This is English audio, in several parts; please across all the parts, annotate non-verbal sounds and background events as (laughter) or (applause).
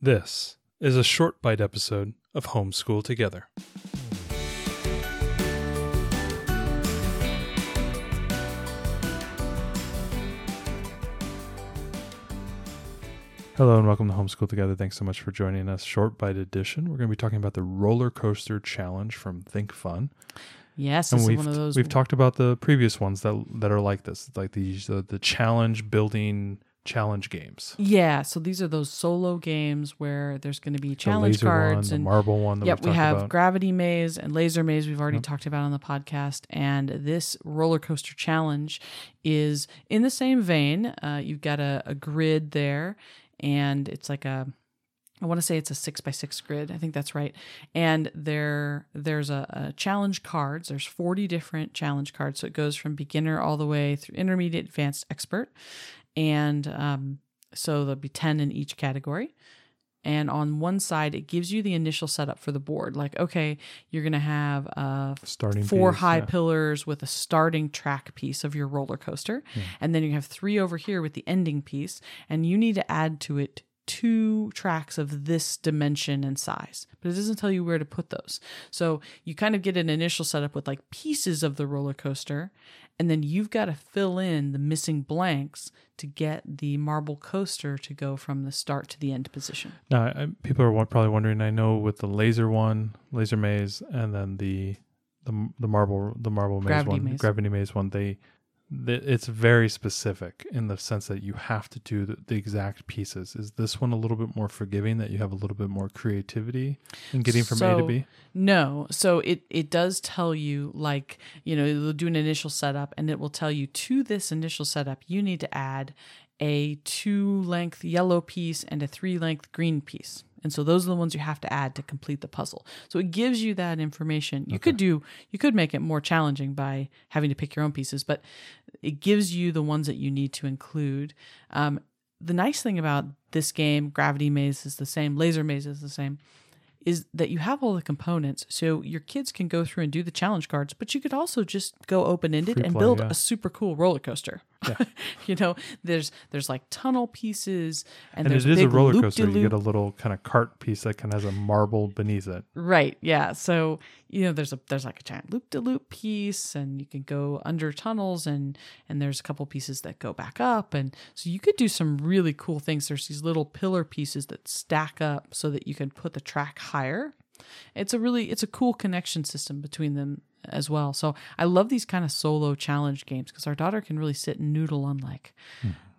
This is a short bite episode of Homeschool Together. Hello and welcome to Homeschool Together. Thanks so much for joining us. Short bite edition. We're going to be talking about the roller coaster challenge from ThinkFun. Yes, and this we've one of those. we've talked about the previous ones that that are like this, like these uh, the challenge building challenge games. yeah, so these are those solo games where there's going to be challenge cards one, and the marble one that Yep, we've have about. Gravity Maze and Laser Maze. We've already Yep. talked about on the podcast. And this roller coaster challenge is in the same vein. Uh, you've got a, a grid there, and it's like a I want to say it's a six by six grid. I think that's right. And there, there's a, a challenge cards. There's 40 different challenge cards. So it goes from beginner all the way through intermediate, advanced, expert. And um, so there'll be 10 in each category. And on one side, it gives you the initial setup for the board. Like, okay, you're going to have uh, starting four piece, high yeah. pillars with a starting track piece of your roller coaster. And then you have three over here with the ending piece. And you need to add to it two tracks of this dimension and size. But it doesn't tell you where to put those. So you kind of get an initial setup with like pieces of the roller coaster. And then you've got to fill in the missing blanks to get the marble coaster to go from the start to the end position. Now, I, people are probably wondering. I know with the laser one, laser maze, and then the the the marble the marble maze Gravity one, maze. gravity maze one. They, they it's very specific in the sense that you have to do the, the exact pieces. Is this one a little bit more forgiving that you have a little bit more creativity in getting from A to B? No. So it it does tell you like, you know, it'll do an initial setup and it will tell you to this initial setup you need to add a two length yellow piece and a three length green piece. And so those are the ones you have to add to complete the puzzle. So it gives you that information. You could do you could make it more challenging by having to pick your own pieces, but it gives you the ones that you need to include. Um, the nice thing about this game, Gravity Maze is the same, Laser Maze is the same is that you have all the components so your kids can go through and do the challenge cards but you could also just go open ended and build yeah. a super cool roller coaster (laughs) you know there's there's like tunnel pieces and, And there's it is a roller coaster. You loop-de-loop. get a little kind of cart piece that kind of has a marble beneath it. Right. Yeah. So you know, there's a there's like a giant loop de loop piece, and you can go under tunnels, and and there's a couple pieces that go back up, and so you could do some really cool things. There's these little pillar pieces that stack up so that you can put the track higher. It's a really it's a cool connection system between them as well. So I love these kind of solo challenge games because our daughter can really sit and noodle on like,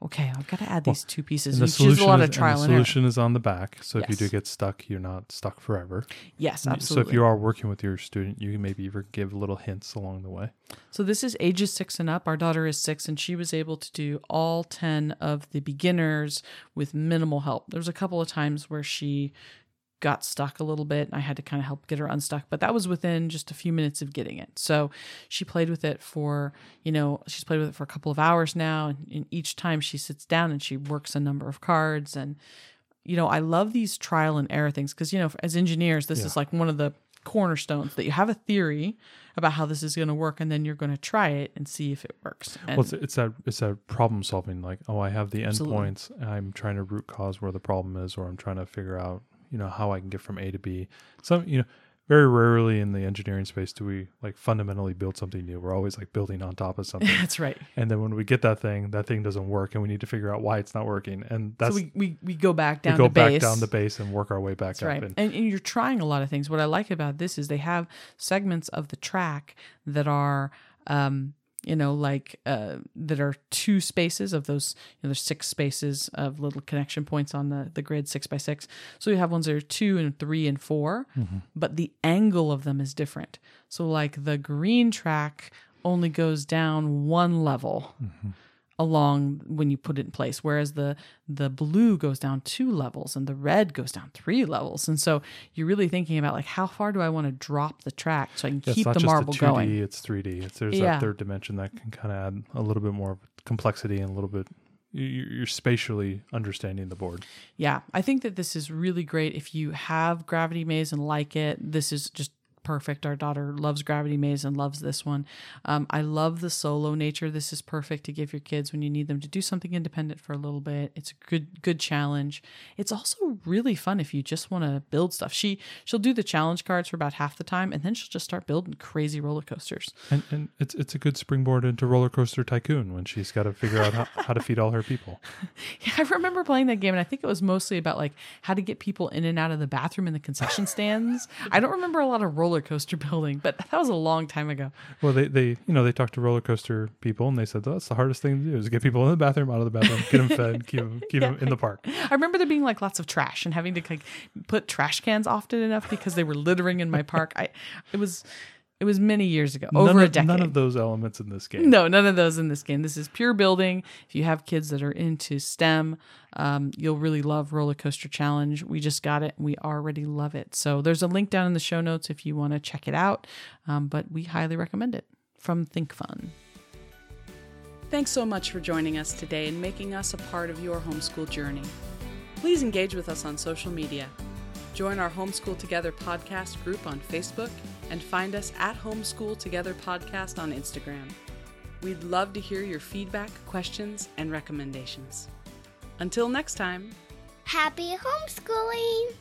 okay, I've got to add these two pieces. Hmm. And the And does a solution, lot is, of and trial the and, error. solution is on the back. So if you do get stuck, you're not stuck forever. Yes, absolutely. So if you are working with your student, you can maybe even give little hints along the way. So this is ages six and up. Our daughter is six, and she was able to do all 10 of the beginners with minimal help. There was a couple of times where she got stuck a little bit, and I had to kind of help get her unstuck, but that was within just a few minutes of getting it. So she played with it for, you know, she's played with it for a couple of hours now, and, each time she sits down and she works a number of cards and you know, I love these trial and error things because, you know, as engineers, this is like one of the cornerstones that you have a theory about how this is going to work and then you're going to try it and see if it works. And Well, it's, it's that it's that problem solving. Like, oh, I have the endpoints. I'm trying to root cause where the problem is, or I'm trying to figure out, you know, how I can get from A to B. Some, you know, very rarely in the engineering space do we like fundamentally build something new. We're always like building on top of (laughs) something. that's right. and then when we get that thing, that thing doesn't work, and we need to figure out why it's not working. And that's so we, we, we go back we down go to back base. down the base and work our way back That's up. right. And And, and you're trying a lot of things. What I like about this is they have segments of the track that are, um, you know, like uh, that are two spaces of those. You know, there's six spaces of little connection points on the the grid, six by six. So you have ones that are two and three and 4 but the angle of them is different. So like the green track only goes down one level along when you put it in place whereas the the blue goes down two levels and the red goes down three levels and so you're really thinking about like how far do i want to drop the track so i can Yeah, keep it's not the just marble the 2D, going It's 3D. It's there's Yeah. that third dimension that can kind of add a little bit more complexity and a little bit. You're spatially understanding the board. yeah i think that this is really great if you have gravity maze and like it this is just perfect. Our daughter loves Gravity Maze and loves this one. Um, I love the solo nature. This is perfect to give your kids when you need them to do something independent for a little bit. It's a good good challenge. It's also really fun if you just want to build stuff. She she'll do the challenge cards for about half the time, and then she'll just start building crazy roller coasters. And, and it's it's a good springboard into Roller Coaster Tycoon when she's got to figure out how, how to feed all her people. (laughs) Yeah, I remember playing that game, and I think it was mostly about like how to get people in and out of the bathroom in the concession stands. I don't remember a lot of roller coaster (laughs) building, but that was a long time ago. Well, they, they you know they talked to roller coaster people and they said that's the hardest thing to do is get people in the bathroom, out of the bathroom, get them fed, keep them keep them (laughs) in the park. I remember there being like lots of trash and having to like put trash cans often enough because they were littering in my park. I it was it was many years ago, over none a of, decade. None of those elements in this game. No, none of those in this game. This is pure building. If you have kids that are into STEM, um, you'll really love Roller Coaster Challenge. We just got it and we already love it. So there's a link down in the show notes if you want to check it out. Um, but we highly recommend it from ThinkFun. Thanks so much for joining us today and making us a part of your homeschool journey. Please engage with us on social media. Join our Homeschool Together podcast group on Facebook and find us at Homeschool Together Podcast on Instagram. We'd love to hear your feedback, questions, and recommendations. Until next time. Happy homeschooling!